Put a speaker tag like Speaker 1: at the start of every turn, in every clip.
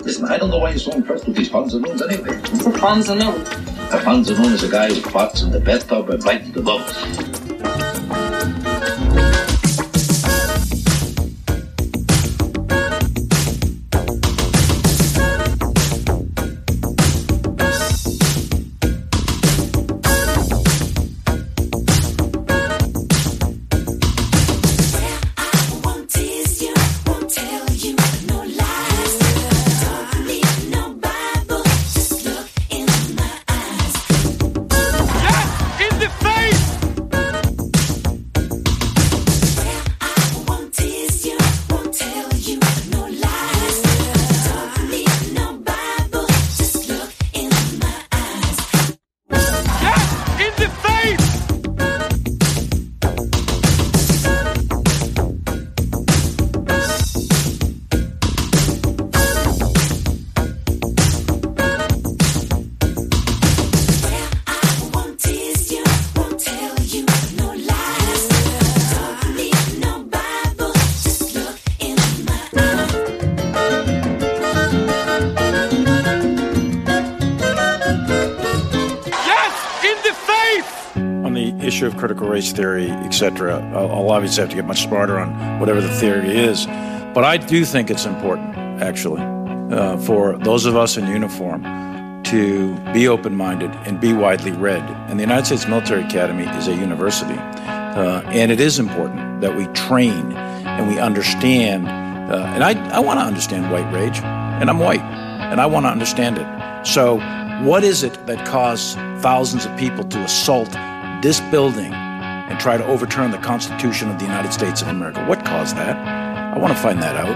Speaker 1: Listen, I don't know why you're so impressed with these Fanzanoons anyway.
Speaker 2: What's a Fanzanoon?
Speaker 1: A Fanzanoon is a guy who pots in the bathtub and bites the bubbles.
Speaker 3: Race theory, etc. I'll, obviously have to get much smarter on whatever the theory is, but I do think it's important, actually, uh, for those of us in uniform to be open-minded and be widely read. And the United States Military Academy is a university, uh, and it is important that we train and we understand. Uh, and I, I want to understand white rage, and I'm white, and I want to understand it. So, what is it that caused thousands of people to assault this building and try to overturn the Constitution of the United States of America? What caused that? I want to find that out.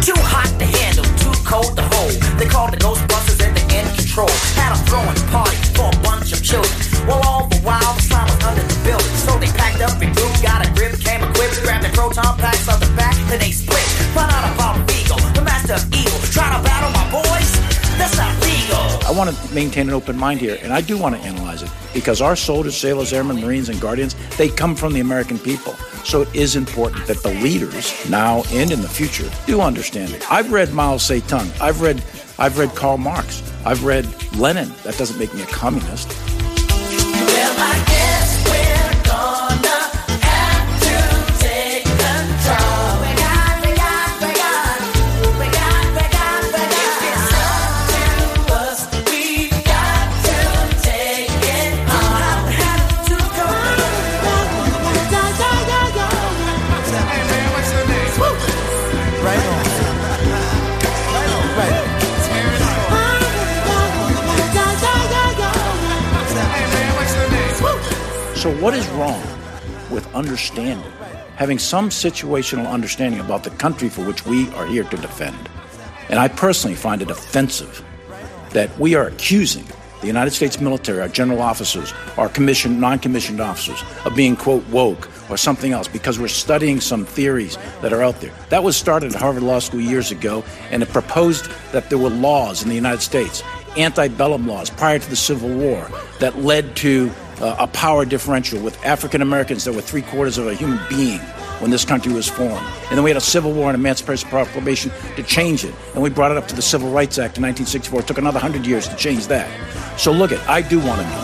Speaker 4: Too hot to handle, too cold to hold. They called the Ghostbusters and they're in control. Had a throwing party for a bunch of children. Well, all the while, the slime was under the building. So they packed up and got a grip, came equipped, grabbed their proton packs on the back, then they split. Found out about Vigo, the master of evil. To battle my boys? That's not legal.
Speaker 3: I want to maintain an open mind here, and I do want to analyze it because our soldiers, sailors, airmen, marines, and guardians, they come from the American people. So it is important that the leaders, now and in the future, do understand it. I've read Mao Zedong. I've read, I've read Karl Marx. I've read Lenin. That doesn't make me a communist. What is wrong with understanding, having some situational understanding about the country for which we are here to defend? And I personally find it offensive that we are accusing the United States military, our general officers, our commissioned, non-commissioned officers, of being quote woke or something else because we're studying some theories that are out there. That was started at Harvard Law School years ago, and it proposed that there were laws in the United States, antebellum laws prior to the Civil War, that led to uh, a power differential with African Americans that were three quarters of a human being when this country was formed. And then we had a Civil War and Emancipation Proclamation to change it. And we brought it up to the Civil Rights Act in 1964. It took another 100 years to change that. So look it, I do want to know.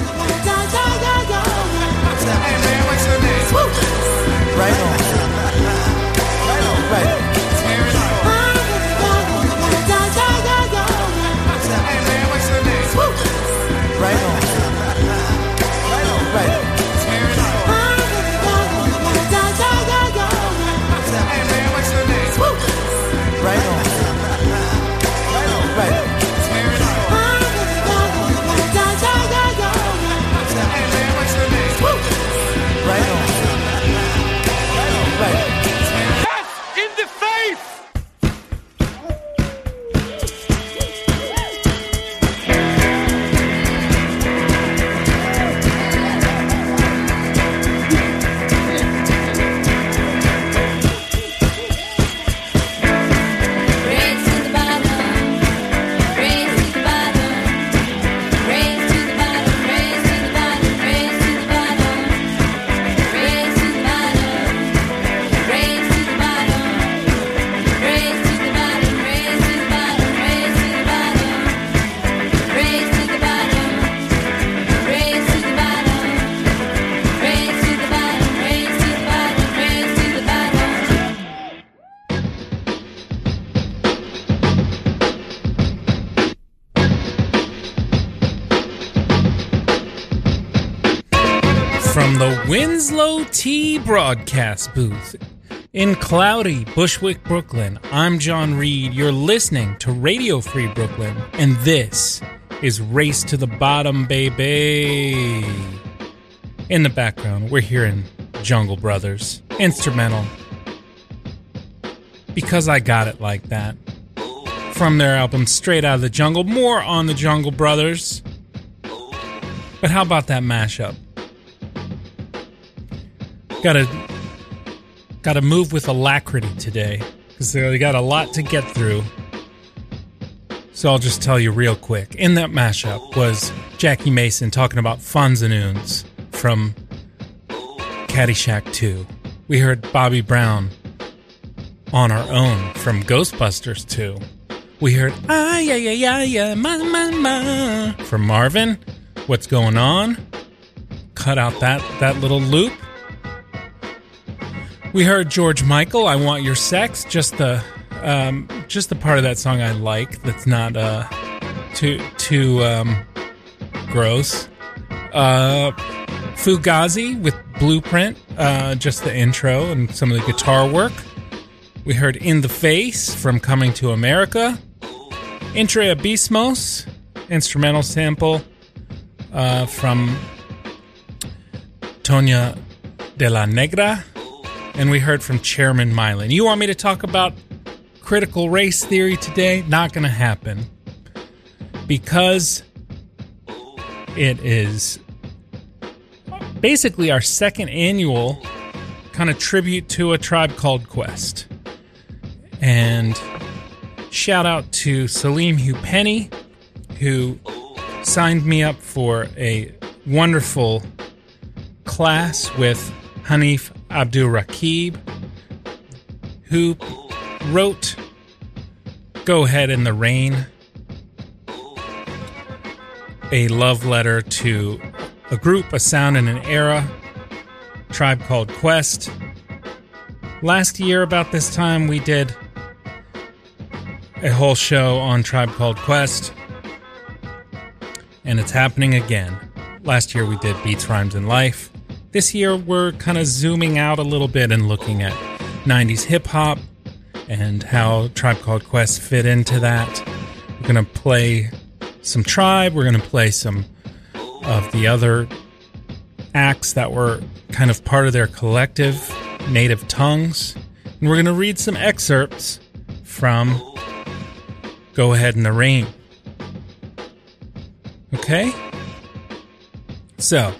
Speaker 5: Right
Speaker 6: Broadcast booth in cloudy Bushwick, Brooklyn. I'm John Reed. You're listening to Radio Free Brooklyn, and this is Race to the Bottom, baby. In the background, we're hearing Jungle Brothers instrumental because I got it like that from their album Straight Out of the Jungle. More on the Jungle Brothers. But how about that mashup? Gotta gotta move with alacrity today because they got a lot to get through. So I'll just tell you real quick. In that mashup was Jackie Mason talking about Fonzanoons from Caddyshack 2. We heard Bobby Brown on our own from Ghostbusters 2. We heard ah yeah yeah yeah yeah ma ma ma from Marvin. What's going on? Cut out that that little loop. We heard George Michael. I want your sex. Just the um, just the part of that song I like. That's not uh, too too um, gross. Uh, Fugazi with Blueprint. Uh, just the intro and some of the guitar work. We heard In the Face from Coming to America. Entre Abismos, instrumental sample uh, from Tonya de la Negra. And we heard from Chairman Mylan. You want me to talk about critical race theory today? Not going to happen. Because it is basically our second annual kind of tribute to a tribe called Quest. And shout out to Salim Penny, who signed me up for a wonderful class with Hanif Abdurraqib, who wrote Go Ahead in the Rain, a love letter to a group, a sound, and an era, tribe called Quest. Last year, about this time, we did a whole show on Tribe Called Quest, and it's happening again. Last year we did Beats, Rhymes, and Life. This year we're kind of zooming out a little bit and looking at 90s hip hop and how Tribe Called Quest fit into that. We're going to play some Tribe, we're going to play some of the other acts that were kind of part of their collective, Native Tongues. And we're going to read some excerpts from Go Ahead in the Rain. Okay? So,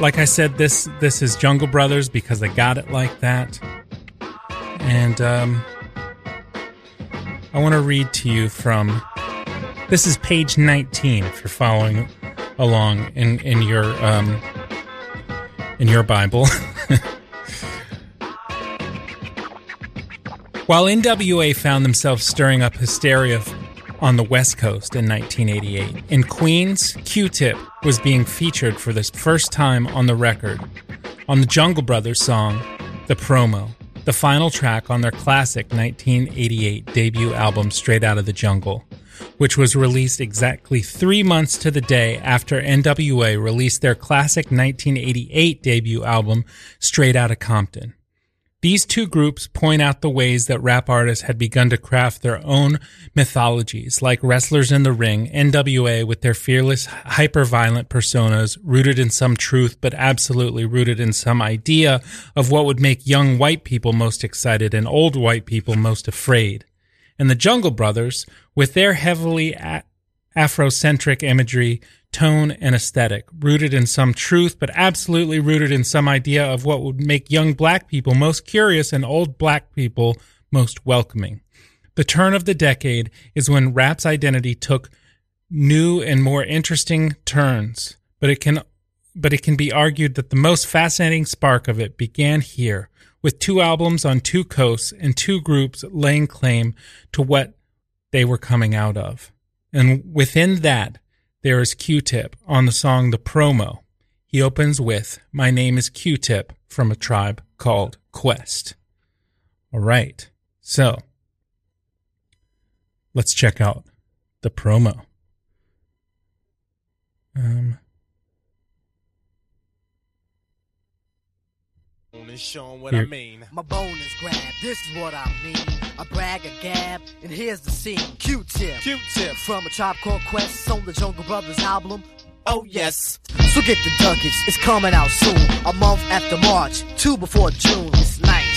Speaker 6: like I said, this this is Jungle Brothers because I got it like that. And um, I want to read to you from this is page 19 if you're following along in in your um, in your Bible. While NWA found themselves stirring up hysteria on the West Coast in 1988, in Queens, Q Tip was being featured for the first time on the record on the Jungle Brothers song, The Promo, the final track on their classic 1988 debut album, Straight Out of the Jungle, which was released exactly three months to the day after NWA released their classic 1988 debut album, Straight Outta Compton. These two groups point out the ways that rap artists had begun to craft their own mythologies, like Wrestlers in the Ring, NWA with their fearless, hyper-violent personas rooted in some truth, but absolutely rooted in some idea of what would make young white people most excited and old white people most afraid. And the Jungle Brothers, with their heavily a- Afrocentric imagery, tone, and aesthetic, rooted in some truth, but absolutely rooted in some idea of what would make young black people most curious and old black people most welcoming. The turn of the decade is when rap's identity took new and more interesting turns, but it can but it can be argued that the most fascinating spark of it began here with two albums on two coasts and two groups laying claim to what they were coming out of. And within that, there is Q Tip on the song The Promo. He opens with, My name is Q Tip from a tribe called Quest. All right. So let's check out the promo. Um,
Speaker 2: and show 'em what
Speaker 6: Here.
Speaker 2: I mean.
Speaker 7: My bone is grabbed, this is what I mean. I brag a gab, and here's the scene. Q-tip.
Speaker 2: Q-tip.
Speaker 7: From a Tribe Called Quest on the Jungle Brothers album.
Speaker 2: Oh yes.
Speaker 7: So get the ducats, it's coming out soon. A month after March, two before June. It's nice.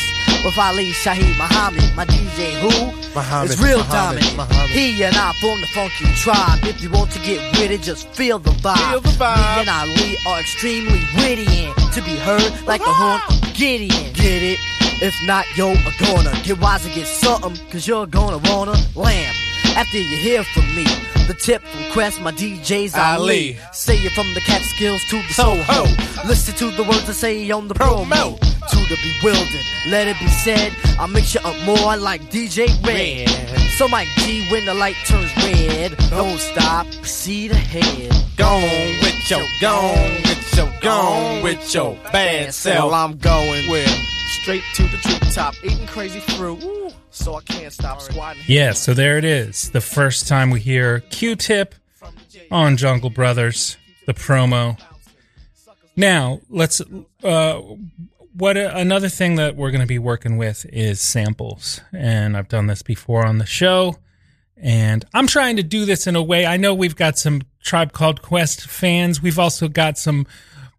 Speaker 7: With Ali Shaheed Muhammad, my DJ who?
Speaker 2: Muhammad,
Speaker 7: It's real
Speaker 2: Muhammad,
Speaker 7: dominant.
Speaker 2: Muhammad.
Speaker 7: He and I form the funky tribe. If you want to get with it, just feel the vibe.
Speaker 2: Feel the vibe.
Speaker 7: Me and Ali are extremely witty and to be heard like the horn of Gideon. Get it? If not, yo, a gonna get wise and get something, cause you're gonna wanna lamb. After you hear from me, the tip from Quest, my DJ's Ali.
Speaker 2: Ali.
Speaker 7: Say it from the Catskills to the
Speaker 2: Soho.
Speaker 7: Soho. Listen to the words I say on the promo.
Speaker 2: Promo.
Speaker 7: To the bewildered, let it be said. I mix you up more like DJ Red.
Speaker 2: Red.
Speaker 7: So Mike G, when the light turns red, don't stop, proceed ahead.
Speaker 2: Gone with your, gone with your, gone with your bad self.
Speaker 7: Well, I'm going
Speaker 2: Well, straight to the treetop, eating crazy fruit. So I can't stop squatting.
Speaker 6: Yeah, so there it is. The first time we hear Q Tip on Jungle Brothers, the promo. Now, let's. Uh, what uh, another thing that we're going to be working with is samples. And I've done this before on the show. And I'm trying to do this in a way. I know we've got some Tribe Called Quest fans. We've also got some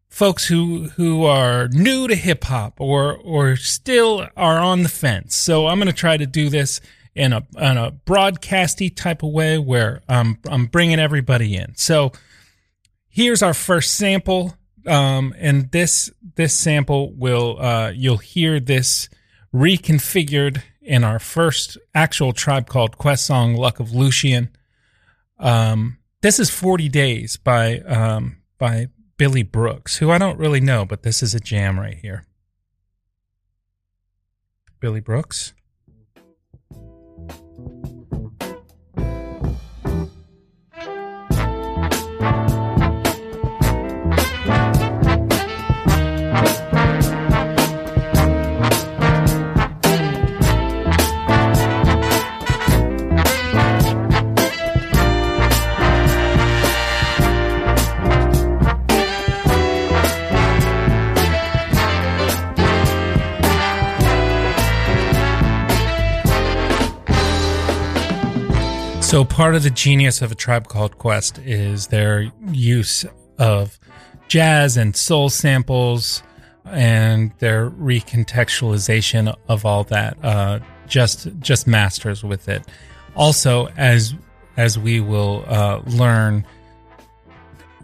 Speaker 6: folks who who are new to hip hop or or still are on the fence. So I'm going to try to do this in a in a broadcasty type of way where I'm I'm bringing everybody in. So here's our first sample, um, and this this sample will uh, you'll hear this reconfigured in our first actual Tribe Called Quest song, "Luck of Lucien." Um, this is 40 Days by um, by Billy Brooks, who I don't really know, but this is a jam right here. Billy Brooks. So part of the genius of a tribe called Quest is their use of jazz and soul samples and their recontextualization of all that. Uh, just just masters with it. Also, as as we will uh, learn,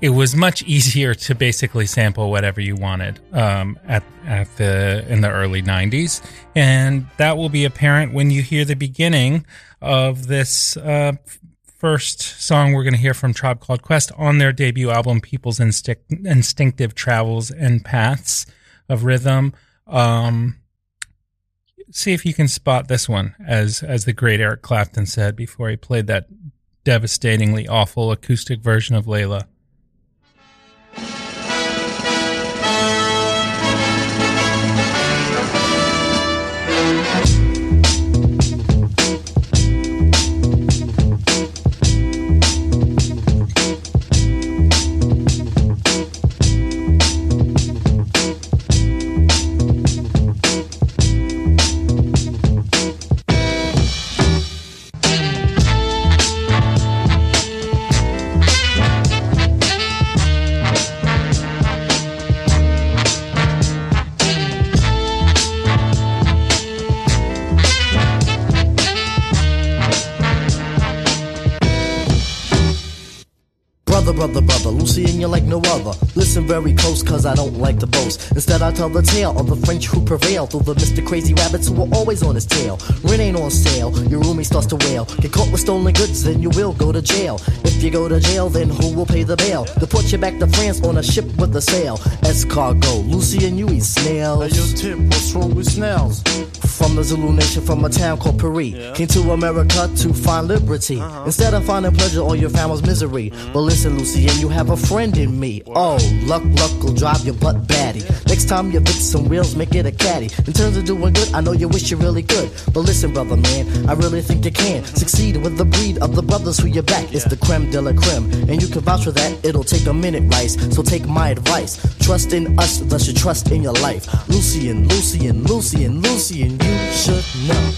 Speaker 6: it was much easier to basically sample whatever you wanted um, at at the in the early '90s, and that will be apparent when you hear the beginning of this uh, first song we're going to hear from Tribe Called Quest on their debut album, "People's Instinct- Instinctive Travels and Paths of Rhythm." Um, see if you can spot this one, as as the great Eric Clapton said before he played that devastatingly awful acoustic version of Layla.
Speaker 8: You like no other. Listen very close, cause I don't like to boast. Instead, I tell the tale of the French who prevail through the Mr. Crazy Rabbits who were always on his tail. Rent ain't on sale, your roomie starts to wail. Get caught with stolen goods, then you will go to jail. If you go to jail, then who will pay the bail? Put you back to France on a ship with a sail. Escargot, Lucy and you eat snails.
Speaker 9: Hey, yo, Tip, what's wrong with snails?
Speaker 7: From the Zulu nation from a town called Puri. Came to America to find liberty. Uh-huh. Instead of finding pleasure, all your was misery. Mm-hmm. But listen, Lucien, you have a friend in me. Oh, luck, luck will drive your butt batty. Next time you fix some wheels, make it a caddy. In terms of doing good, I know you wish you really could. But listen, brother man, I really think you can mm-hmm. succeed with the breed of the brothers who you back. It's the creme de la creme, and you can vouch for that. It'll take a minute, Rice. So take my advice. Trust in us, thus you trust in your life. Uh-huh. Lucien, Lucien, Lucien, Lucien, you should know.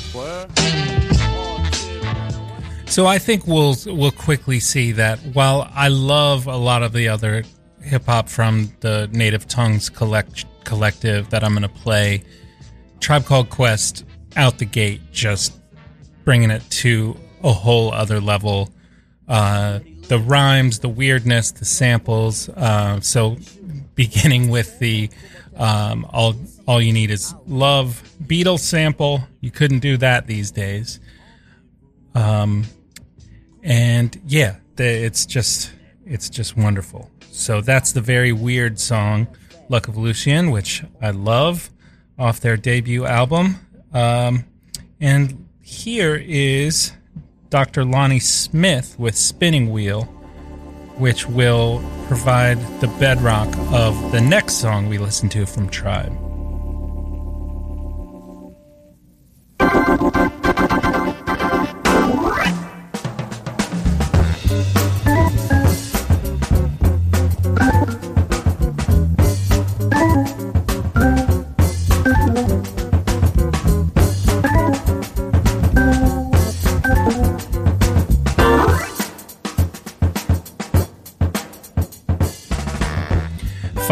Speaker 6: So I think we'll we'll quickly see that while I love a lot of the other hip hop from the Native Tongues collect, collective that I'm going to play, Tribe Called Quest out the gate just bringing it to a whole other level. Uh, the rhymes, the weirdness, the samples. Uh, so beginning with the um, all all you need is love Beatles sample. You couldn't do that these days. Um, and yeah, the, it's just it's just wonderful. So that's the very weird song "Luck of Lucien," which I love, off their debut album. Um, and here is Dr. Lonnie Smith with "Spinning Wheel," which will provide the bedrock of the next song we listen to from Tribe.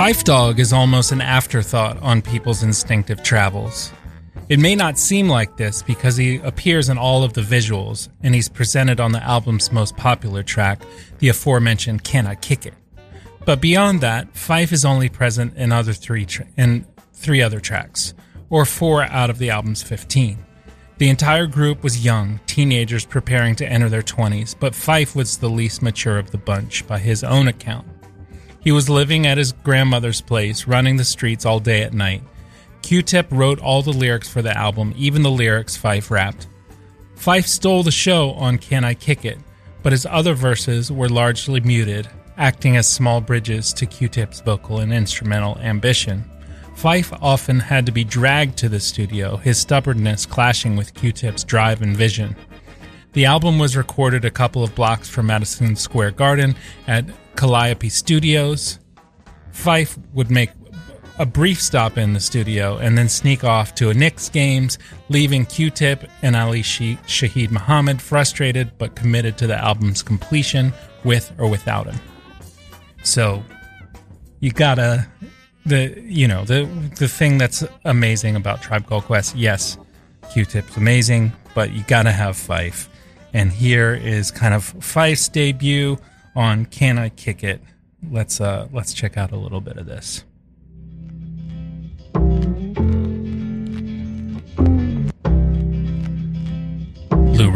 Speaker 6: Phife Dawg is almost an afterthought on people's instinctive travels. It may not seem like this because he appears in all of the visuals and he's presented on the album's most popular track, the aforementioned Can I Kick It? But beyond that, Phife is only present in other three tra- in three other tracks, or four out of the album's 15. The entire group was young, teenagers preparing to enter their 20s, but Phife was the least mature of the bunch by his own account. He was living at his grandmother's place, running the streets all day at night. Q Tip wrote all the lyrics for the album, even the lyrics Phife rapped. Phife stole the show on Can I Kick It, but his other verses were largely muted, acting as small bridges to Q Tip's vocal and instrumental ambition. Phife often had to be dragged to the studio, his stubbornness clashing with Q Tip's drive and vision. The album was recorded a couple of blocks from Madison Square Garden at Calliope Studios. Phife would make a brief stop in the studio and then sneak off to a Knicks games, leaving Q-Tip and Ali Shaheed Muhammad frustrated but committed to the album's completion with or without him. So you gotta the you know the the thing that's amazing about Tribe Called Quest. Yes, Q-Tip's amazing, but you gotta have Phife. And here is kind of Phife's debut on Can I Kick It? Let's uh let's check out a little bit of this.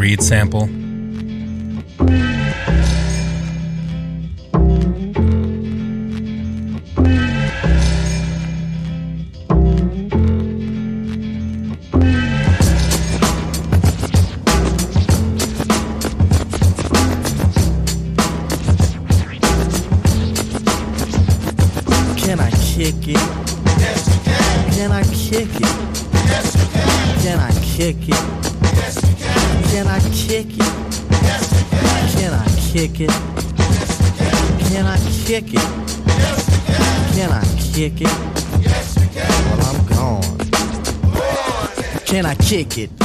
Speaker 6: Reed sample.
Speaker 7: Kick it?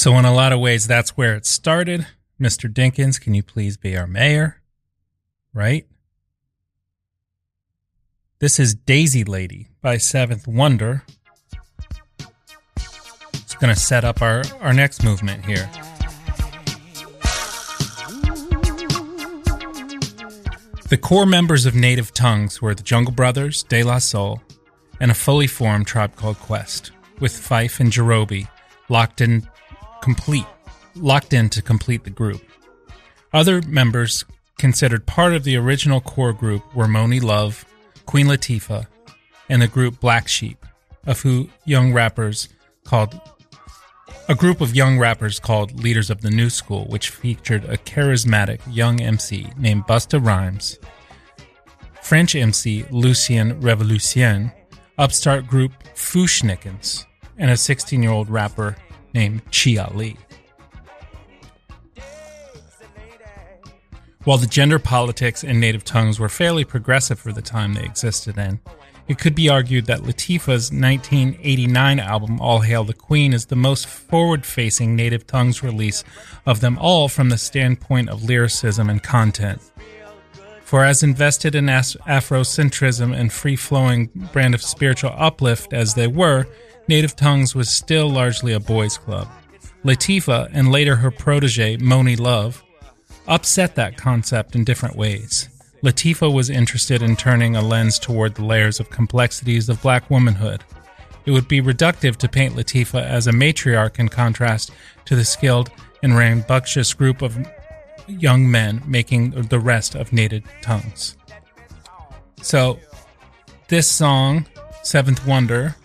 Speaker 6: So, in a lot of ways, that's where it started. Mr. Dinkins, can you please be our mayor? Right? This is Daisy Lady by Seventh Wonder. It's going to set up our, our next movement here. The core members of Native Tongues were the Jungle Brothers, De La Soul, and a fully formed tribe called Quest, with Phife and Jarobi locked in complete locked in to complete the group. Other members considered part of the original core group were Monie Love, Queen Latifah, and the group Black Sheep, of who young rappers called a group of young rappers called Leaders of the New School, which featured a charismatic young MC named Busta Rhymes, French MC Lucien Revolution, upstart group Fu-Schnickens, and a 16 year old rapper named Chi-Ali. While the gender politics in native tongues were fairly progressive for the time they existed in, it could be argued that Latifah's 1989 album All Hail the Queen is the most forward facing native tongues release of them all from the standpoint of lyricism and content. For as invested in Afrocentrism and free flowing brand of spiritual uplift as they were, Native Tongues was still largely a boys' club. Latifah, and later her protege, Monie Love, upset that concept in different ways. Latifah was interested in turning a lens toward the layers of complexities of black womanhood. It would be reductive to paint Latifah as a matriarch in contrast to the skilled and rambunctious group of young men making the rest of native tongues. So, this song, Seventh Wonder,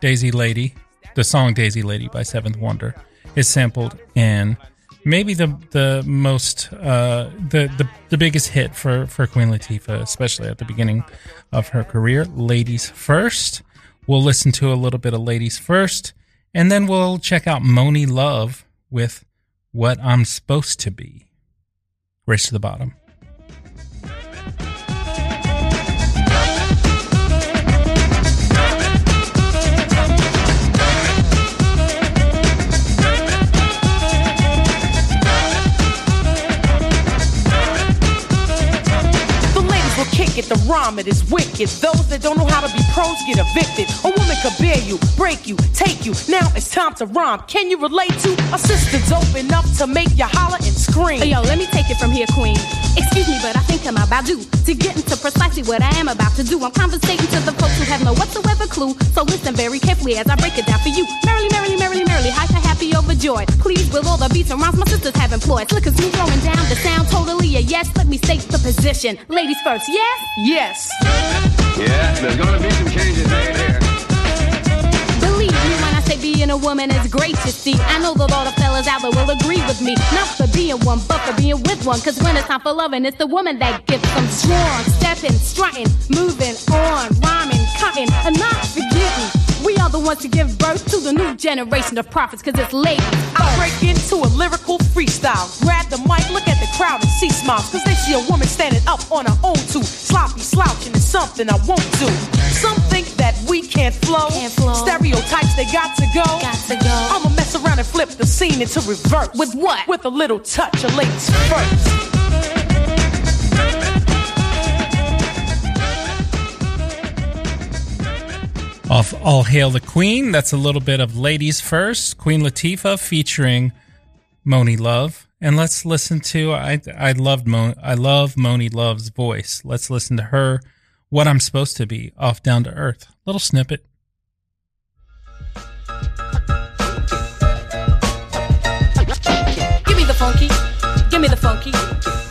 Speaker 6: Daisy Lady, the song Daisy Lady by Seventh Wonder, is sampled in maybe the the most uh, the, the the biggest hit for for Queen Latifah, especially at the beginning of her career, "Ladies First. We'll listen to a little bit of "Ladies First, and then we'll check out Monie Love with "What I'm Supposed to Be." Race to the bottom.
Speaker 10: It, the rhyme it is wicked. Those that don't know how to be pros get evicted. A woman could bear you, break you, take you. Now it's time to rhyme. Can you relate to a sister dope enough to make you holler and scream?
Speaker 11: Yo, let me take it from here, Queen. Excuse me, but I think I'm about due to get into precisely what I am about to do. I'm conversating to the folks who have no whatsoever clue. So listen very carefully as I break it down for you. Merrily, merrily, merrily, merrily, hyper, happy, overjoyed. Please, with all the beats and rhymes my sisters have employed. Slick as smooth throwing down the sound, totally a yes. Let me state the position. Ladies first, yes?
Speaker 10: Yes.
Speaker 12: Yeah, there's gonna be some changes made here.
Speaker 11: Believe me when I say being a woman is great to see. I know that all the fellas out there will agree with me. Not for being one, but for being with one. Cause when it's time for loving, it's the woman that gets them strong. Stepping, strutting, moving on, rhyming, cutting, and not forgetting. The ones to give birth to the new generation of prophets, cause it's late.
Speaker 10: I break into a lyrical freestyle. Grab the mic, look at the crowd and see smiles. Cause they see a woman standing up on her own two. Sloppy slouching is something I won't do. Some think that we can't flow.
Speaker 11: Can't flow.
Speaker 10: Stereotypes, they got to go.
Speaker 11: Got to go.
Speaker 10: I'ma mess around and flip the scene into reverse.
Speaker 11: With what?
Speaker 10: With a little touch of ladies first.
Speaker 6: Off All Hail the Queen. That's a little bit of Ladies First, Queen Latifah featuring Monie Love. And let's listen to I I loved Mo, I love Monie Love's voice. Let's listen to her What I'm Supposed to Be off Down to Earth. Little snippet.
Speaker 11: Give me the funky, give me the funky,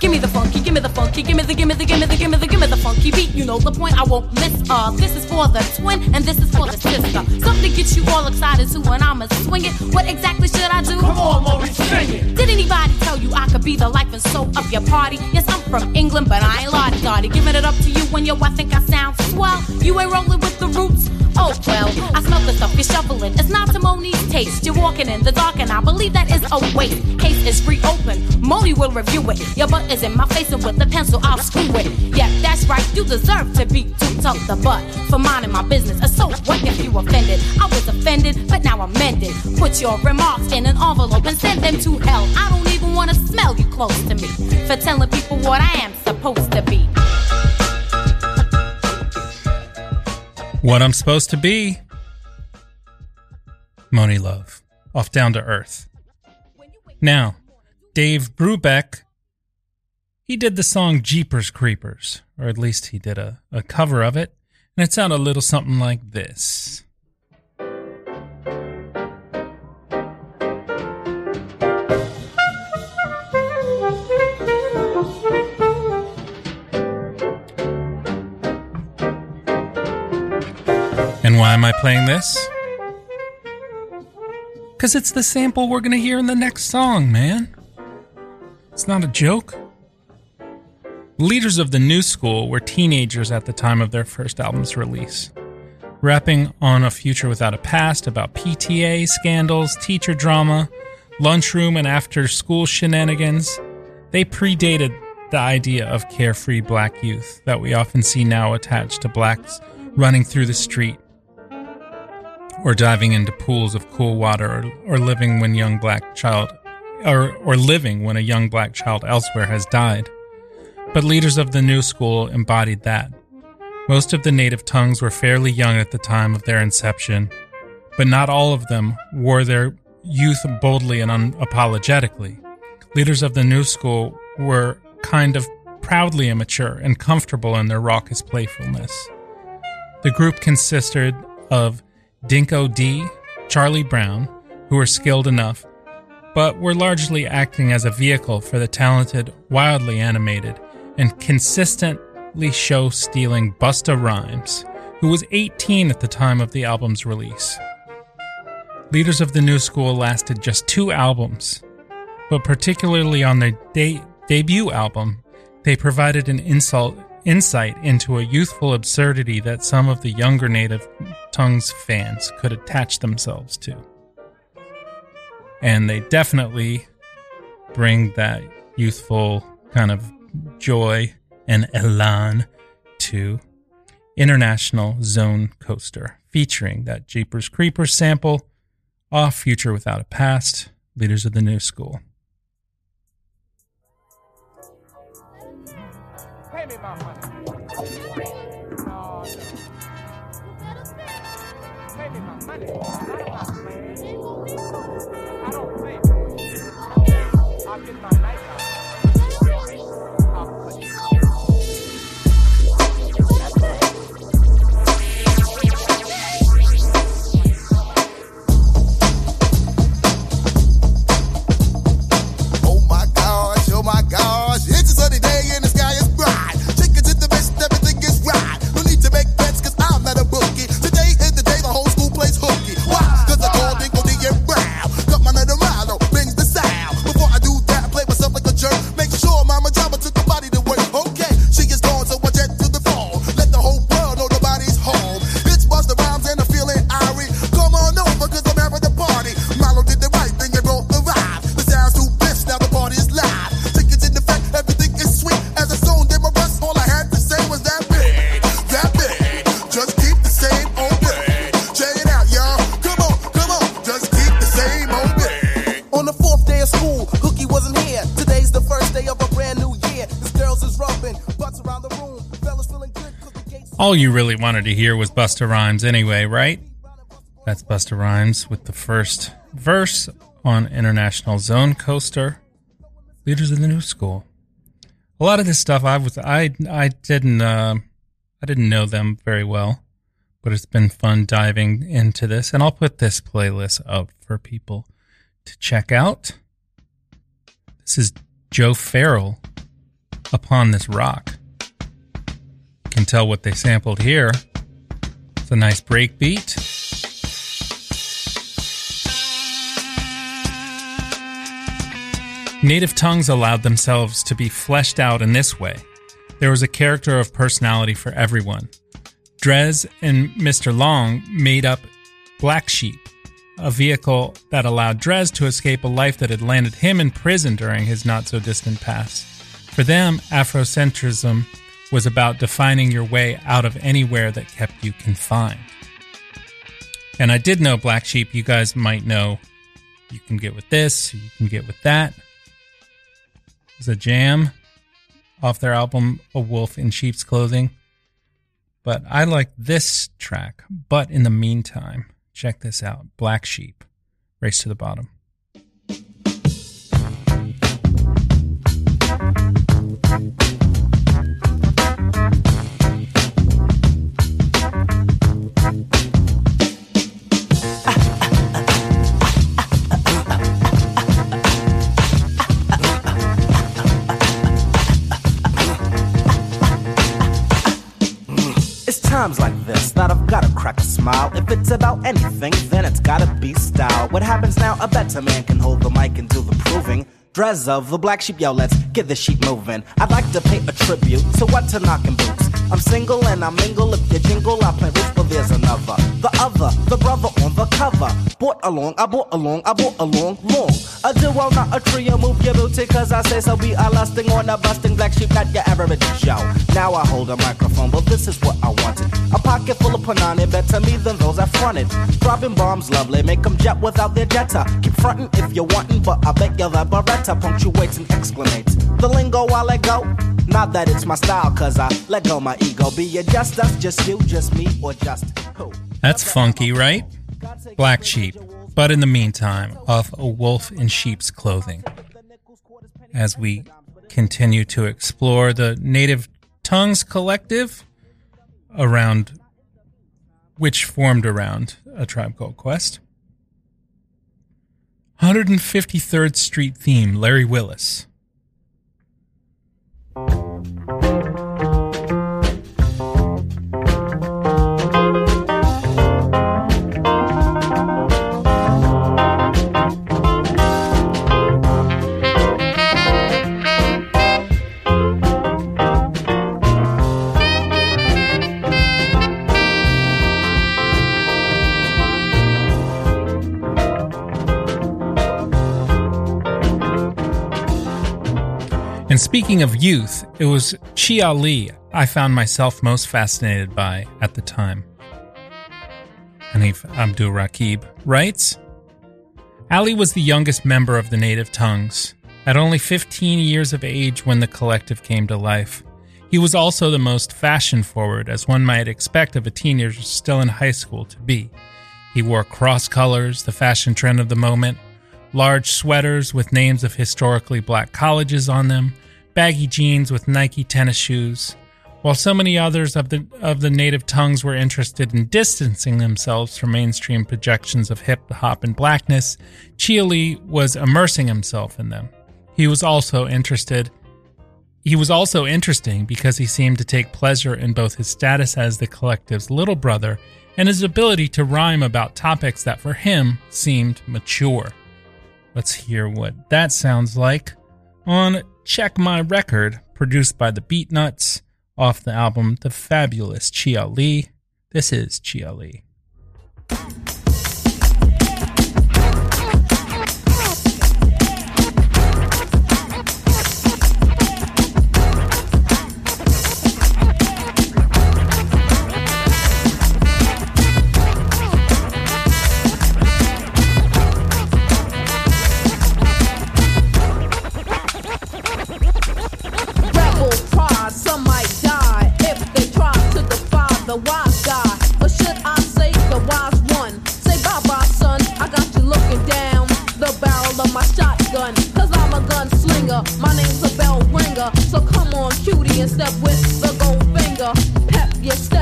Speaker 11: give me the give me the funky, give me the, give me the, give me the, give me the, give me the funky beat. You know the point, I won't miss. Uh, this is for the twin and this is for the sister. Something to get you all excited too when I'ma swing it. What exactly should I do? Come on, Maurice, sing it. Did anybody tell you I could be the life and soul of your party? Yes, I'm from England, but I ain't Lottie Dottie. Giving it up to you when yo, I think I sound swell. You ain't rolling with the roots. Oh well, I smell the stuff you're shuffling. It's not to Monie's taste. You're walking in the dark, and I believe that is a waste. Case is reopened. Monie will review it. Your butt is in my face, and with a pencil I'll screw it. Yeah, that's right. You deserve to be too tough the butt for minding my business. And so what if you offended? I was offended, but now I'm mended. Put your remarks in an envelope and send them to hell. I don't even wanna smell you close to me for telling people what I am supposed to be.
Speaker 6: What I'm supposed to be. Monie Love. Off Down to Earth. Now, Dave Brubeck, he did the song Jeepers Creepers, or at least he did a, a cover of it, and it sounded a little something like this. And why am I playing this? Because it's the sample we're going to hear in the next song, man. It's not a joke. Leaders of the new school were teenagers at the time of their first album's release, rapping on a future without a past about PTA scandals, teacher drama, lunchroom and after school shenanigans. They predated the idea of carefree black youth that we often see now attached to blacks running through the street or diving into pools of cool water or, or living when young black child or, or living when a young black child elsewhere has died. But leaders of the new school embodied that. Most of the native tongues were fairly young at the time of their inception, but not all of them wore their youth boldly and unapologetically. Leaders of the new school were kind of proudly immature and comfortable in their raucous playfulness. The group consisted of Dinco D, Charlie Brown, who were skilled enough, but were largely acting as a vehicle for the talented, wildly animated, and consistently show stealing Busta Rhymes, who was 18 at the time of the album's release. Leaders of the New School lasted just two albums, but particularly on their de- debut album, they provided an insult insight into a youthful absurdity that some of the younger native tongues fans could attach themselves to. And they definitely bring that youthful kind of joy and elan to International Zone Coaster, featuring that Jeepers Creepers sample off Future Without a Past, Leaders of the New School.
Speaker 13: Pay me my
Speaker 6: All you really wanted to hear was Busta Rhymes anyway, right? That's Busta Rhymes with the first verse on International Zone Coaster, Leaders of the New School. A lot of this stuff I was I I didn't uh, I didn't know them very well, but it's been fun diving into this, and I'll put this playlist up for people to check out. This is Joe Farrell upon this rock. Can tell what they sampled here. It's a nice break beat. Native tongues allowed themselves to be fleshed out in this way. There was a character of personality for everyone. Dres and Mista Lawnge made up Black Sheep, a vehicle that allowed Dres to escape a life that had landed him in prison during his not so distant past. For them, Afrocentrism was about defining your way out of anywhere that kept you confined. And I did know Black Sheep, you guys might know you can get with this, you can get with that. It's a jam off their album A Wolf in Sheep's Clothing. But I like this track. But in the meantime, check this out Black Sheep, Race to the Bottom.
Speaker 14: Times like this that I've gotta crack a smile. If it's about anything, then it's gotta be style. What happens now? A better man can hold the mic and do the proving. Dres of the black sheep, yo, let's get the sheep moving. I'd like to pay a tribute to what to knocking boots. I'm single and I mingle. If you jingle, I play roof, but there's another. The other, the brother on the cover. Bought along, I bought along, I bought along, long. A duo, not a trio. Move your booty, cause I say so. We are lusting on a busting black sheep, not your average Joe. Now I hold a microphone, but this is what I wanted. A pocket full of panani, better me than those I fronted. Dropping bombs, lovely, make them jet without their jetta. Keep frontin' if you're wantin', but I bet you that Beretta punctuates and exclamates. The lingo I let go. Not that it's my style, cause I let go my ego. Be it just us, just you, just me, or just who.
Speaker 6: That's funky, right? Black Sheep. But in the meantime, off a wolf in sheep's clothing. As we continue to explore the Native Tongues Collective around which formed around a tribe called Quest. 153rd Street theme, Larry Willis. Thank you. And speaking of youth, it was Chi-Ali I found myself most fascinated by at the time. Hanif Abdurraqib writes Ali was the youngest member of the native tongues, at only 15 years of age when the collective came to life. He was also the most fashion forward, as one might expect of a teenager still in high school to be. He wore cross colors, the fashion trend of the moment, large sweaters with names of historically black colleges on them, baggy jeans with Nike tennis shoes. While so many others of the of the native tongues were interested in distancing themselves from mainstream projections of hip hop and blackness, Chi-Ali was immersing himself in them. He was also interested he was also interesting because he seemed to take pleasure in both his status as the collective's little brother and his ability to rhyme about topics that for him seemed mature. Let's hear what that sounds like on Check My Record, produced by the Beatnuts, off the album The Fabulous Chi-Ali. This is
Speaker 15: Chi-Ali. And step with the gold finger. Pep your step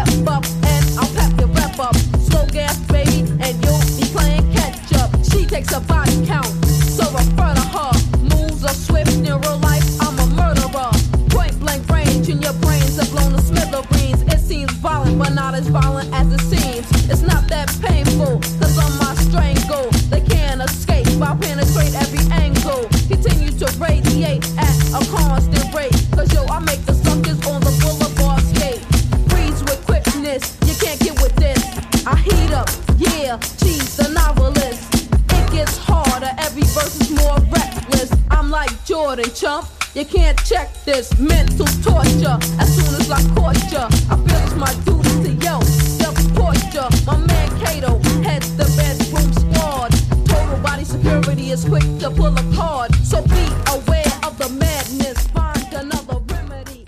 Speaker 15: quick to pull a. So be aware of the madness. Find another remedy.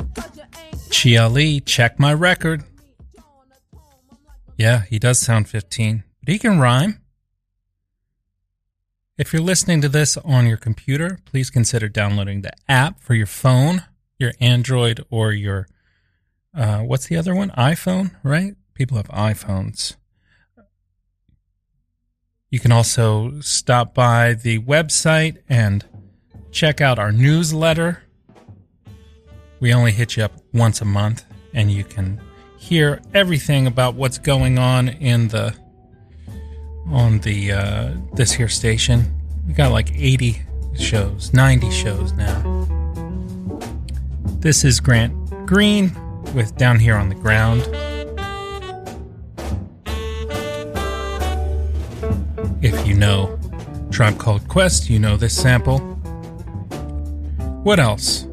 Speaker 6: Chi-Ali, check my record. Yeah, he does sound 15, but he can rhyme. If you're listening to this on your computer, please consider downloading the app for your phone, your Android, or your, uh, what's the other one? iPhone, right? People have iPhones. You can also stop by the website and check out our newsletter. We only hit you up once a month, and you can hear everything about what's going on in the on the uh, this here station. We got like 80 shows, 90 shows now. This is Grant Green with Down Here on the Ground. If you know Tribe Called Quest, you know this sample. What else?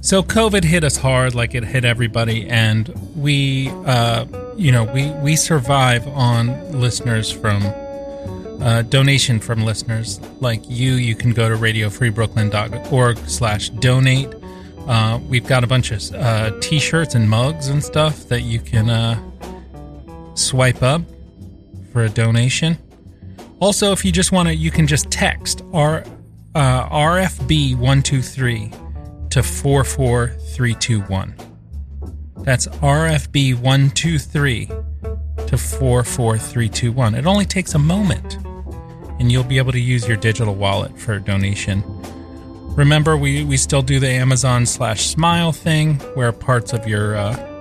Speaker 6: So COVID hit us hard, like it hit everybody, and we, uh, you know, we we survive on listeners from uh, donation from listeners like you. You can go to radiofreebrooklyn.org slash donate. Uh, we've got a bunch of uh, t-shirts and mugs and stuff that you can uh, swipe up for a donation. Also, if you just want to, you can just text R uh, RFB one two three to four four three two one. That's RFB one two three to four four three two one. It only takes a moment, and you'll be able to use your digital wallet for a donation. Remember, we, we still do the Amazon slash Smile thing, where parts of your uh,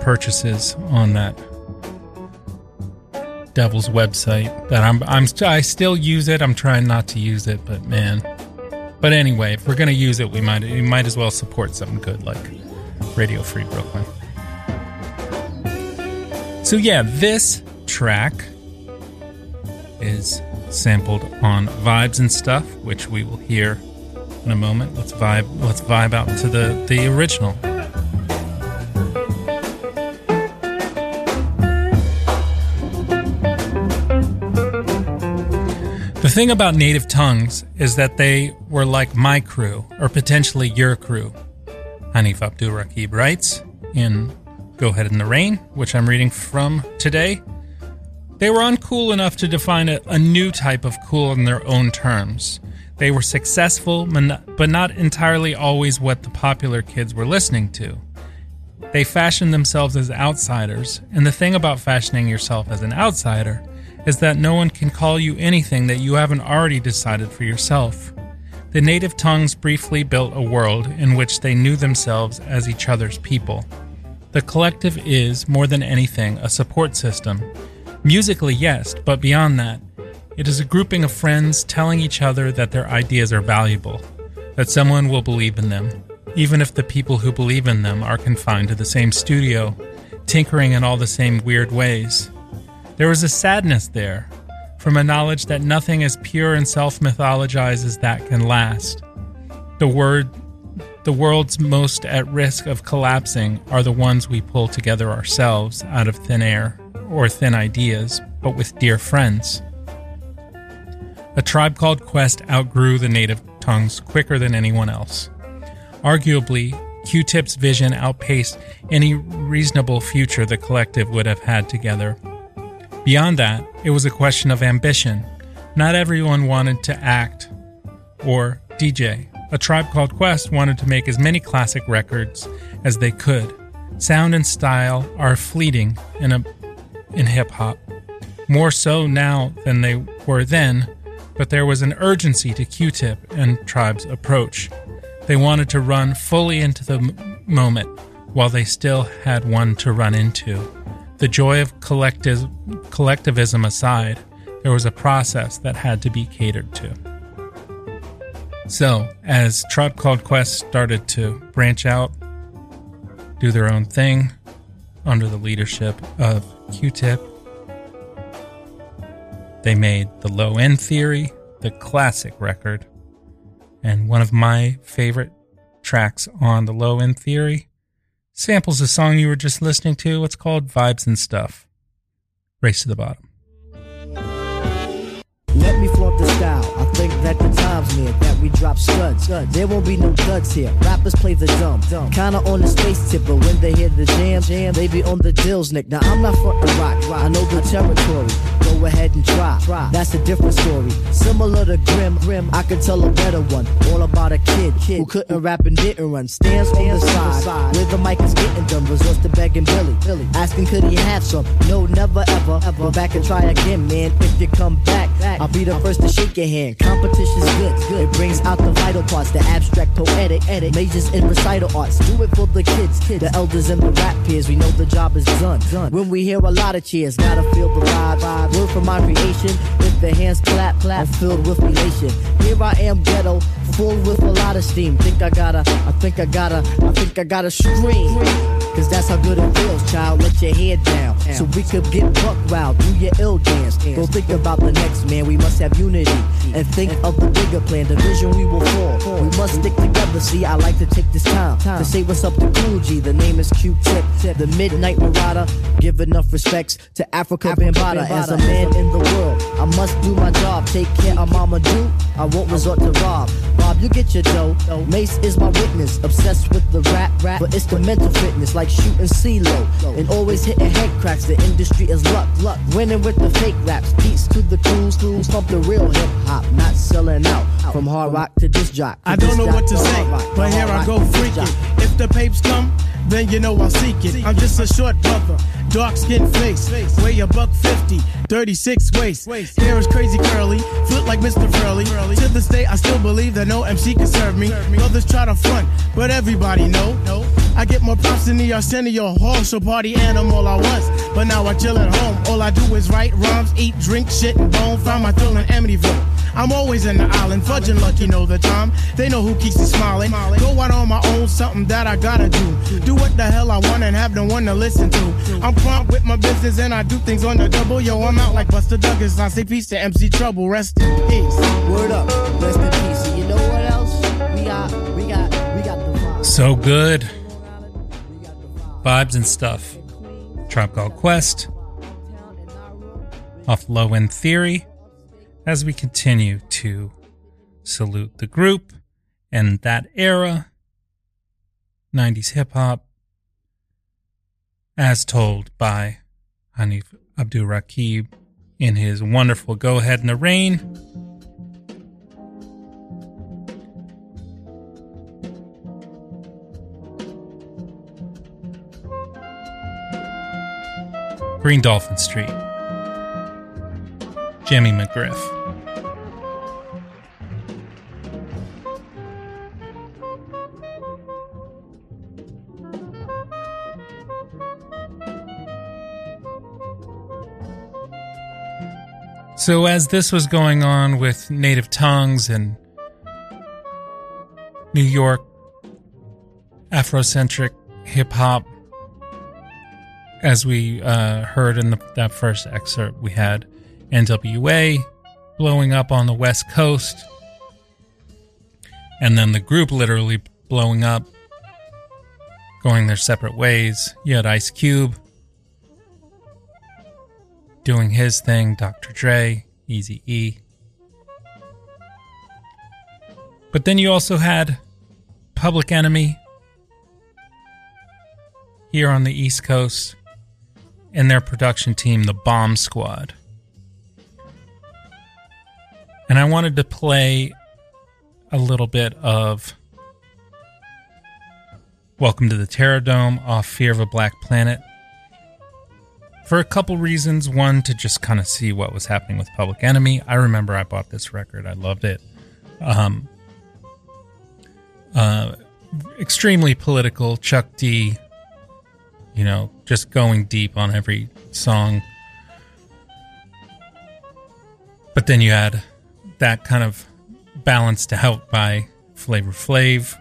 Speaker 6: purchases on that devil's website that I'm I'm I still use it. I'm trying not to use it, but man. But anyway, if we're gonna use it, we might we might as well support something good like Radio Free Brooklyn. So yeah, this track is sampled on Vibes and Stuff, which we will hear in a moment. Let's vibe let's vibe out to the the original. Thing about native tongues is that they were like my crew, or potentially your crew. Hanif Abdurraqib writes in Go Ahead in the Rain, which I'm reading from today. They were uncool enough to define a, a new type of cool in their own terms. They were successful, but not entirely always what the popular kids were listening to. They fashioned themselves as outsiders, and the thing about fashioning yourself as an outsider is that no one can call you anything that you haven't already decided for yourself. The native tongues briefly built a world in which they knew themselves as each other's people. The collective is, more than anything, a support system. Musically, yes, but beyond that, it is a grouping of friends telling each other that their ideas are valuable, that someone will believe in them, even if the people who believe in them are confined to the same studio, tinkering in all the same weird ways. There was a sadness there, from a knowledge that nothing as pure and self mythologized as that can last. The word the world's most at risk of collapsing are the ones we pull together ourselves out of thin air or thin ideas, but with dear friends. A tribe called Quest outgrew the native tongues quicker than anyone else. Arguably, Q Tip's vision outpaced any reasonable future the collective would have had together. Beyond that, it was a question of ambition. Not everyone wanted to act or DJ. A tribe called Quest wanted to make as many classic records as they could. Sound and style are fleeting in in hip hop. More so now than they were then, but there was an urgency to Q-Tip and Tribe's approach. They wanted to run fully into the m- moment while they still had one to run into. The joy of collective, collectivism aside, there was a process that had to be catered to. So, as Tribe Called Quest started to branch out, do their own thing under the leadership of Q Tip, they made the Low End Theory, the classic record, and one of my favorite tracks on the Low End Theory samples the song you were just listening to. It's called Vibes and Stuff. Race to the bottom.
Speaker 7: Let me flaunt the style. I think that the time's near that we drop studs. There won't be no duds here. Rappers play the dumb. Kinda on the space tip, but when they hear the jam, jam, they be on the dills, Nick. Now I'm not frontin' rock. I know the territory. Go ahead and try. That's a different story. Similar to Grim, Grim, I could tell a better one. All about a kid, kid who couldn't rap and didn't run. Stands on the side where the mic is getting done. Resorts to begging Billy, Billy, asking could he have some? No, never ever, ever. Go back and try again, man. If you come back, I'll be the first to shake your hand. Competition's good, good. It brings out the vital parts, the abstract, poetic, edit, majors in recital arts. Do it for the kids, kids, the elders and the rap peers. We know the job is done. done. When we hear a lot of cheers, gotta feel the vibe. vibe. Word for my creation. If the hands clap, clap, I'm filled with elation. Here I am, ghetto, full with a lot of steam. Think I gotta, I think I gotta, I think I gotta scream. Cause that's how good it feels, child. Let your head down. So we could get buck wild, do your ill dance. Go think about the next man, we must have unity. And think of the bigger plan, the vision we will fall. We must stick together, see, I like to take this time to say what's up to Kool G. The name is Q-Tip, the Midnight Marauder. Give enough respects to Afrika Bambaataa. As a man in the world, I must do my job. Take care of Mama Do, I won't resort to rob. Bob, you get your dough. Mace is my witness, obsessed with the rap, rap, but it's the mental fitness, like shooting CeeLo. And always hitting head cracks, the industry is luck, luck. Winning with the fake raps, beats to the crews, crews pump the real hip hop, not selling out. From hard rock to disc jock.
Speaker 5: I don't know what to say, but here I go freaking. If the papes come, then you know I'll seek it. I'm just a short brother, dark skin face, weigh a buck fifty, 36 waist. Hair is crazy curly, foot like Mr. Furley. To this day, I still believe that no MC can serve me. Others try to front, but everybody know. I get more props than the Arsenio Hall, so party animal I was. But now I chill at home. All I do is write rhymes, eat, drink, shit, and bone. Find my thrill in Amityville. I'm always in the island, fudging lucky know the time. They know who keeps me smiling. Go out on my own, something that I gotta do. Do what the hell I want and have no one to listen to. I'm prompt with my business and I do things on the double. Yo, I'm out like Buster Douglas. I say peace to MC Trouble. Rest in peace.
Speaker 7: Word up, rest in peace. And you know what else? We got, we got, we got the vibe.
Speaker 6: So good. Vibes and stuff. Tribe Called Quest. Off Low End Theory. As we continue to salute the group and that era, 90s hip hop, as told by Hanif Abdurraqib in his wonderful Go Ahead in the Rain. Green Dolphin Street. Jimmy McGriff. So, as this was going on with native tongues and New York Afrocentric hip hop, as we uh, heard in the, that first excerpt, we had NWA blowing up on the West Coast, and then the group literally blowing up, going their separate ways. You had Ice Cube doing his thing, Dr. Dre, Easy E. But then you also had Public Enemy here on the East Coast and their production team, the Bomb Squad. And I wanted to play a little bit of Welcome to the Terrordome off Fear of a Black Planet for a couple reasons. One, to just kind of see what was happening with Public Enemy. I remember I bought this record, I loved it. Um, uh, extremely political. Chuck D, you know, just going deep on every song. But then you had that kind of balance to help by Flavor Flav,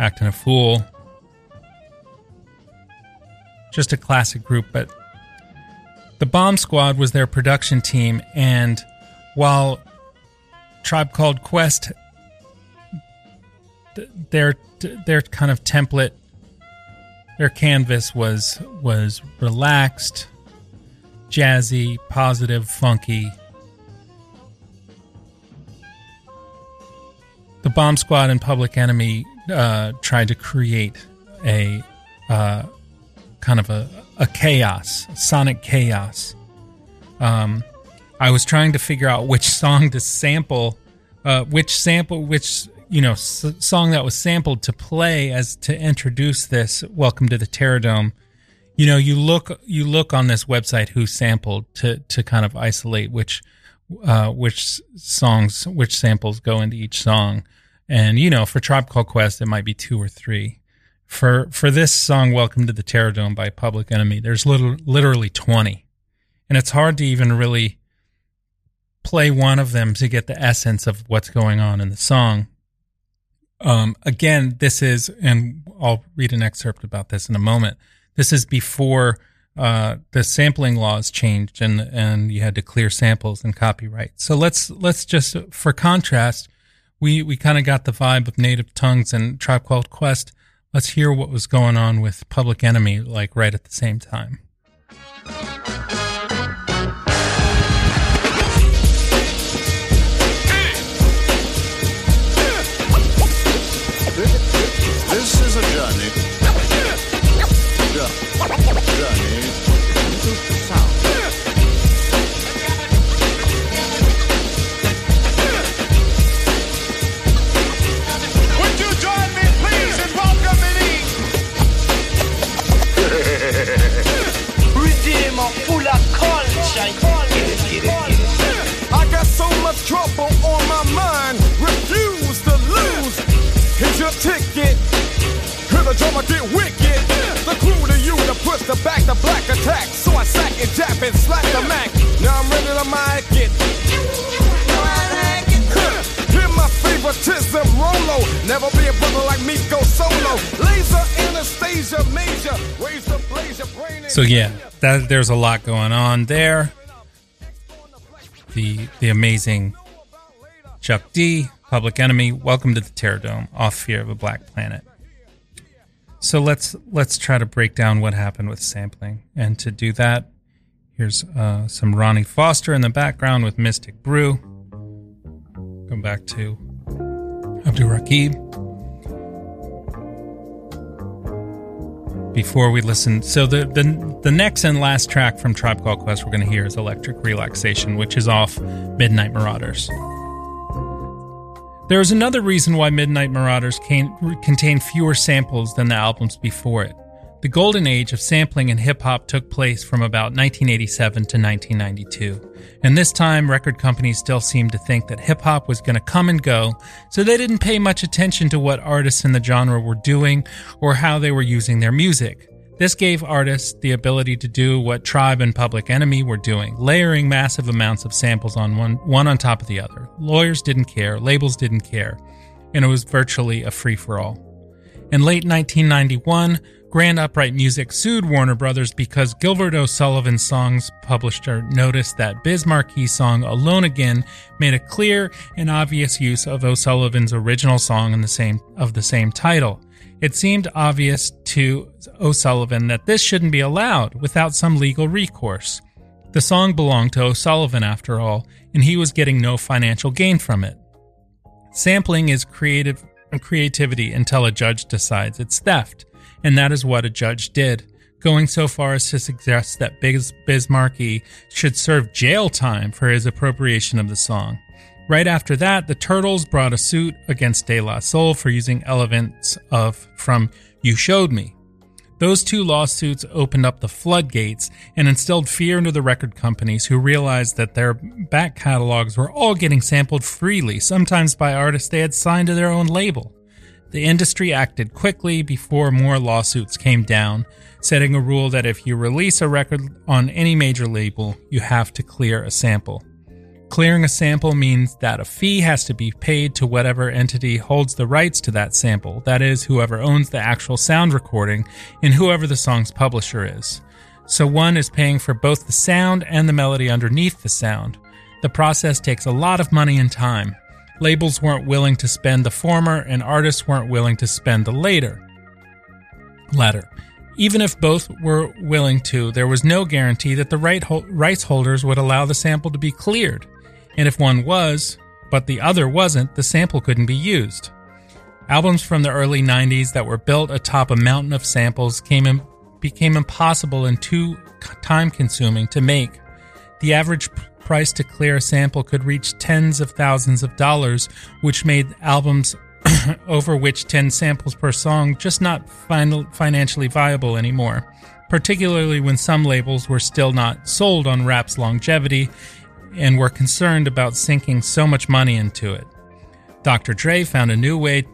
Speaker 6: acting a fool. Just a classic group, but the Bomb Squad was their production team, and while Tribe Called Quest, their their kind of template, their canvas was was relaxed, jazzy, positive, funky. The Bomb Squad and Public Enemy uh, tried to create a uh, kind of a, a chaos, sonic chaos. Um, I was trying to figure out which song to sample, uh, which sample, which you know, s- song that was sampled to play as to introduce this. Welcome to the Terrordome You know, you look you look on this website who sampled to to kind of isolate which uh, which songs, which samples go into each song. And you know, for Called Quest, it might be two or three. For for this song, "Welcome to the Terrordome by Public Enemy, there's little, literally twenty, and it's hard to even really play one of them to get the essence of what's going on in the song. Um, again, this is, and I'll read an excerpt about this in a moment. This is before uh, the sampling laws changed, and and you had to clear samples and copyright. So let's let's just, for contrast, we we kind of got the vibe of Native Tongues and Tribe Called Quest. Let's hear what was going on with Public Enemy, like right at the same time.
Speaker 16: This is a journey. Jo- Journey into sound.
Speaker 13: Would you join me, please, in welcoming
Speaker 17: Redeemer full of culture.
Speaker 18: I got so much trouble on my mind. Refuse to lose. Here's your ticket. The drummer get wicked. The crew to you to push the back the black attack. So I sack and jab and slap the Mac. Now I'm ready to mic it. Hear my favoritism, Rolo. Never be a brother like me, go solo. Laser, Anastasia, major. Raise the blaze, your brain
Speaker 6: So yeah, that there's a lot going on there. The the amazing Chuck D, Public Enemy, Welcome to the Terrordome, off Fear of a Black Planet. So let's let's try to break down what happened with sampling, and to do that, here's uh, some Ronnie Foster in the background with Mystic Brew. Go back to Abdurraqib. before we listen. So the the the next and last track from Tribe Called Quest we're going to hear is Electric Relaxation, which is off Midnight Marauders. There is another reason why Midnight Marauders contain fewer samples than the albums before it. The golden age of sampling in hip hop took place from about 1987 to 1992. And this time, record companies still seemed to think that hip hop was going to come and go, so they didn't pay much attention to what artists in the genre were doing or how they were using their music. This gave artists the ability to do what Tribe and Public Enemy were doing, layering massive amounts of samples on one, one on top of the other. Lawyers didn't care, labels didn't care, and it was virtually a free for all. In late 1991, Grand Upright Music sued Warner Brothers because Gilbert O'Sullivan's songs publisher noticed that Biz song Alone Again made a clear and obvious use of O'Sullivan's original song in the same of the same title. It seemed obvious to O'Sullivan that this shouldn't be allowed without some legal recourse. The song belonged to O'Sullivan after all, and he was getting no financial gain from it. Sampling is creative creativity until a judge decides it's theft. and that is what a judge did, going so far as to suggest that Biz, Markie should serve jail time for his appropriation of the song. Right after that, the Turtles brought a suit against De La Soul for using elements of from You Showed Me. Those two lawsuits opened up the floodgates and instilled fear into the record companies who realized that their back catalogs were all getting sampled freely, sometimes by artists they had signed to their own label. The industry acted quickly before more lawsuits came down, setting a rule that if you release a record on any major label, you have to clear a sample. Clearing a sample means that a fee has to be paid to whatever entity holds the rights to that sample, that is, whoever owns the actual sound recording and whoever the song's publisher is. So one is paying for both the sound and the melody underneath the sound. The process takes a lot of money and time. Labels weren't willing to spend the former, and artists weren't willing to spend the later. Latter. Even if both were willing to, there was no guarantee that the right ho- rights holders would allow the sample to be cleared. And if one was, but the other wasn't, the sample couldn't be used. Albums from the early 90s that were built atop a mountain of samples in, became impossible and too time consuming to make. The average price to clear a sample could reach tens of thousands of dollars, which made albums over which 10 samples per song just not fin- financially viable anymore, particularly when some labels were still not sold on rap's longevity and were concerned about sinking so much money into it. Dr. Dre found a new way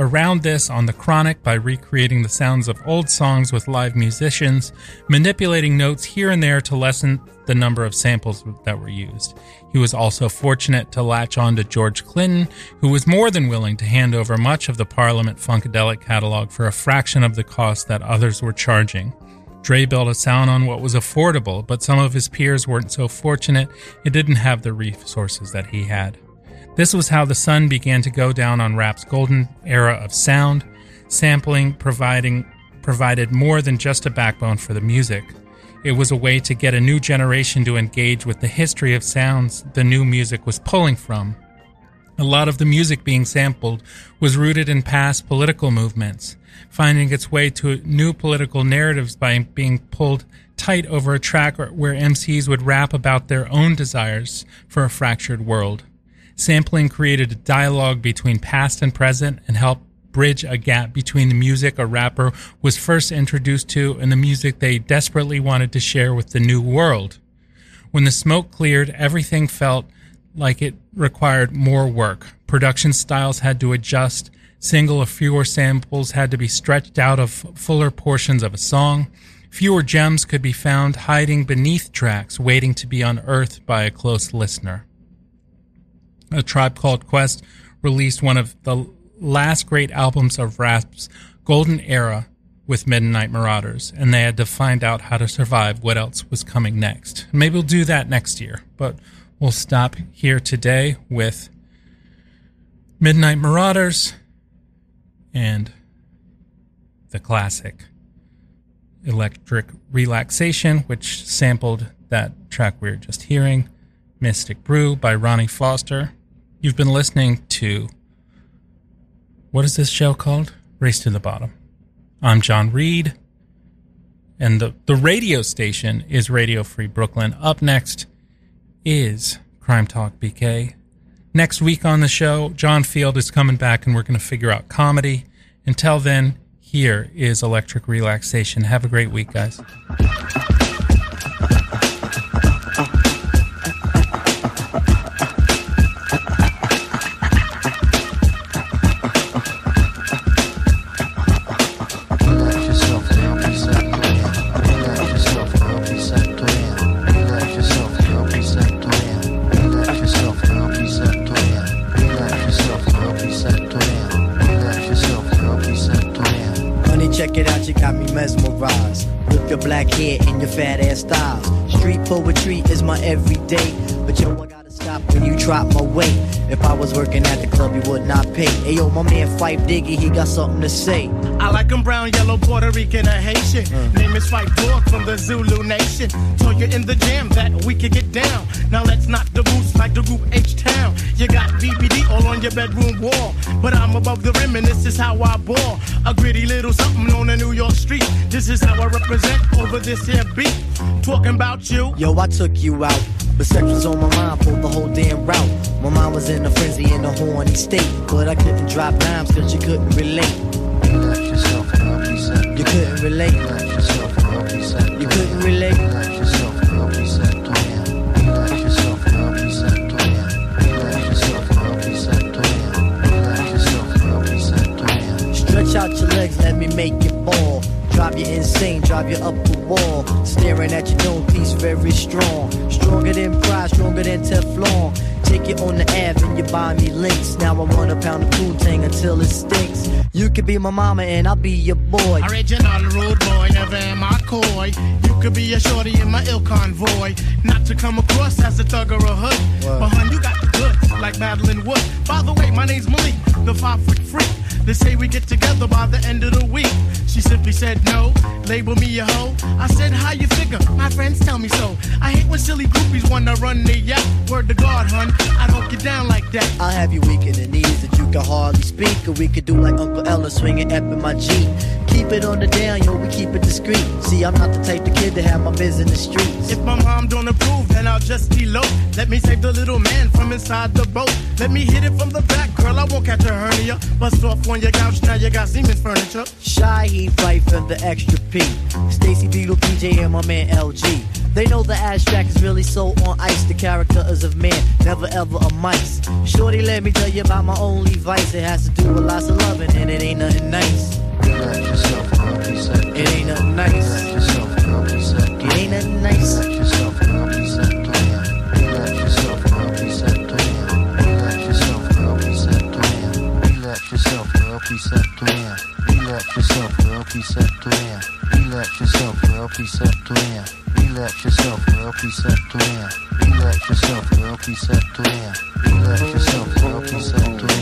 Speaker 6: around this on The Chronic by recreating the sounds of old songs with live musicians, manipulating notes here and there to lessen the number of samples that were used. He was also fortunate to latch on to George Clinton, who was more than willing to hand over much of the Parliament Funkadelic catalog for a fraction of the cost that others were charging. Dre built a sound on what was affordable, but some of his peers weren't so fortunate and didn't have the resources that he had. This was how the sun began to go down on rap's golden era of sound, sampling providing provided more than just a backbone for the music. It was a way to get a new generation to engage with the history of sounds the new music was pulling from. A lot of the music being sampled was rooted in past political movements, finding its way to new political narratives by being pulled tight over a track where MCs would rap about their own desires for a fractured world. Sampling created a dialogue between past and present and helped bridge a gap between the music a rapper was first introduced to and the music they desperately wanted to share with the new world. When the smoke cleared, everything felt like it required more work. Production styles had to adjust, single or fewer samples had to be stretched out of fuller portions of a song. Fewer gems could be found hiding beneath tracks, waiting to be unearthed by a close listener. A Tribe Called Quest released one of the last great albums of rap's golden era with Midnight Marauders, and they had to find out how to survive what else was coming next. Maybe we'll do that next year, but we'll stop here today with Midnight Marauders and the classic Electric Relaxation, which sampled that track we were just hearing, Mystic Brew by Ronnie Foster. You've been listening to what is this show called? Race to the Bottom. I'm John Reed, and the, the radio station is Radio Free Brooklyn. Up next is Crime Talk BK. Next week on the show, John Field is coming back and we're going to figure out comedy. Until then, here is Electric Relaxation. Have a great week, guys.
Speaker 2: Fat ass styles. Street poetry is my everyday, but yo, I gotta stop.
Speaker 7: When you drop my weight. If I was working at the club, you would not pay. Hey yo, my man Phife Diggy, he got something to say.
Speaker 5: I like 'em brown, yellow, Puerto Rican, or Haitian. Mm. Name is Phife Dawg from the Zulu Nation. Told you in the jam that we could get down. Now let's knock the boots like the group H Town. You got BBD all on your bedroom wall. But I'm above the rim and this is how I ball. A gritty little something on a New York street. This is how I represent over this here beat. Talking about you.
Speaker 7: Yo, I took you out. But sex was on my mind for the whole damn route. My mind was in a frenzy in a horny state. But I couldn't drop dimes cause you couldn't relate. You couldn't relate. You couldn't relate. Stretch out your legs, let me make you fall. Drive you insane, drive you up the wall. Staring at your known piece, very strong. Stronger than pride, stronger than Teflon. Take it on the Ave and you buy me links. Now I want a pound of Poontang until it stinks. You could be my mama and I'll be your boy.
Speaker 5: Original rude boy, never am I coy. You could be a shorty in my ill convoy. Not to come across as a thug or a hood. But hun, you got the goods, like Madeline Wood. By the way, my name's Malik, the five foot freak. They say we get together by the end of the week. She simply said no, label me a hoe. I said, how you figure? My friends tell me so. I hate when silly groupies wanna run the yacht. Word to God, hun, I don't get down like that.
Speaker 7: I'll have you weak in the knees that you can hardly speak. Or we could do like Uncle Ella swinging up in my Jeep. Keep it on the down, yo, we keep it discreet. See, I'm not the type of kid to have my biz in the streets.
Speaker 5: If my mom don't approve, then I'll just elope. Let me save the little man from inside the boat. Let me hit it from the back, girl. I won't catch a hernia. Bust off on your couch, now you got Siemens furniture.
Speaker 7: Shy, he fight for the extra P. Stacy Beetle, PJ, and my man LG. They know the abstract is really so on ice. The character is of man, never ever a mice. Shorty, let me tell you about my only vice. It has to do with lots of loving, and it ain't nothing nice. It ain't nothing nice. It ain't nothing nice.
Speaker 19: preceptoria, relax yourself, girl, preceptoria, relax yourself, girl, preceptoria, relax yourself, girl, preceptoria, relax yourself, girl, preceptoria, relax yourself, girl,
Speaker 20: preceptoria.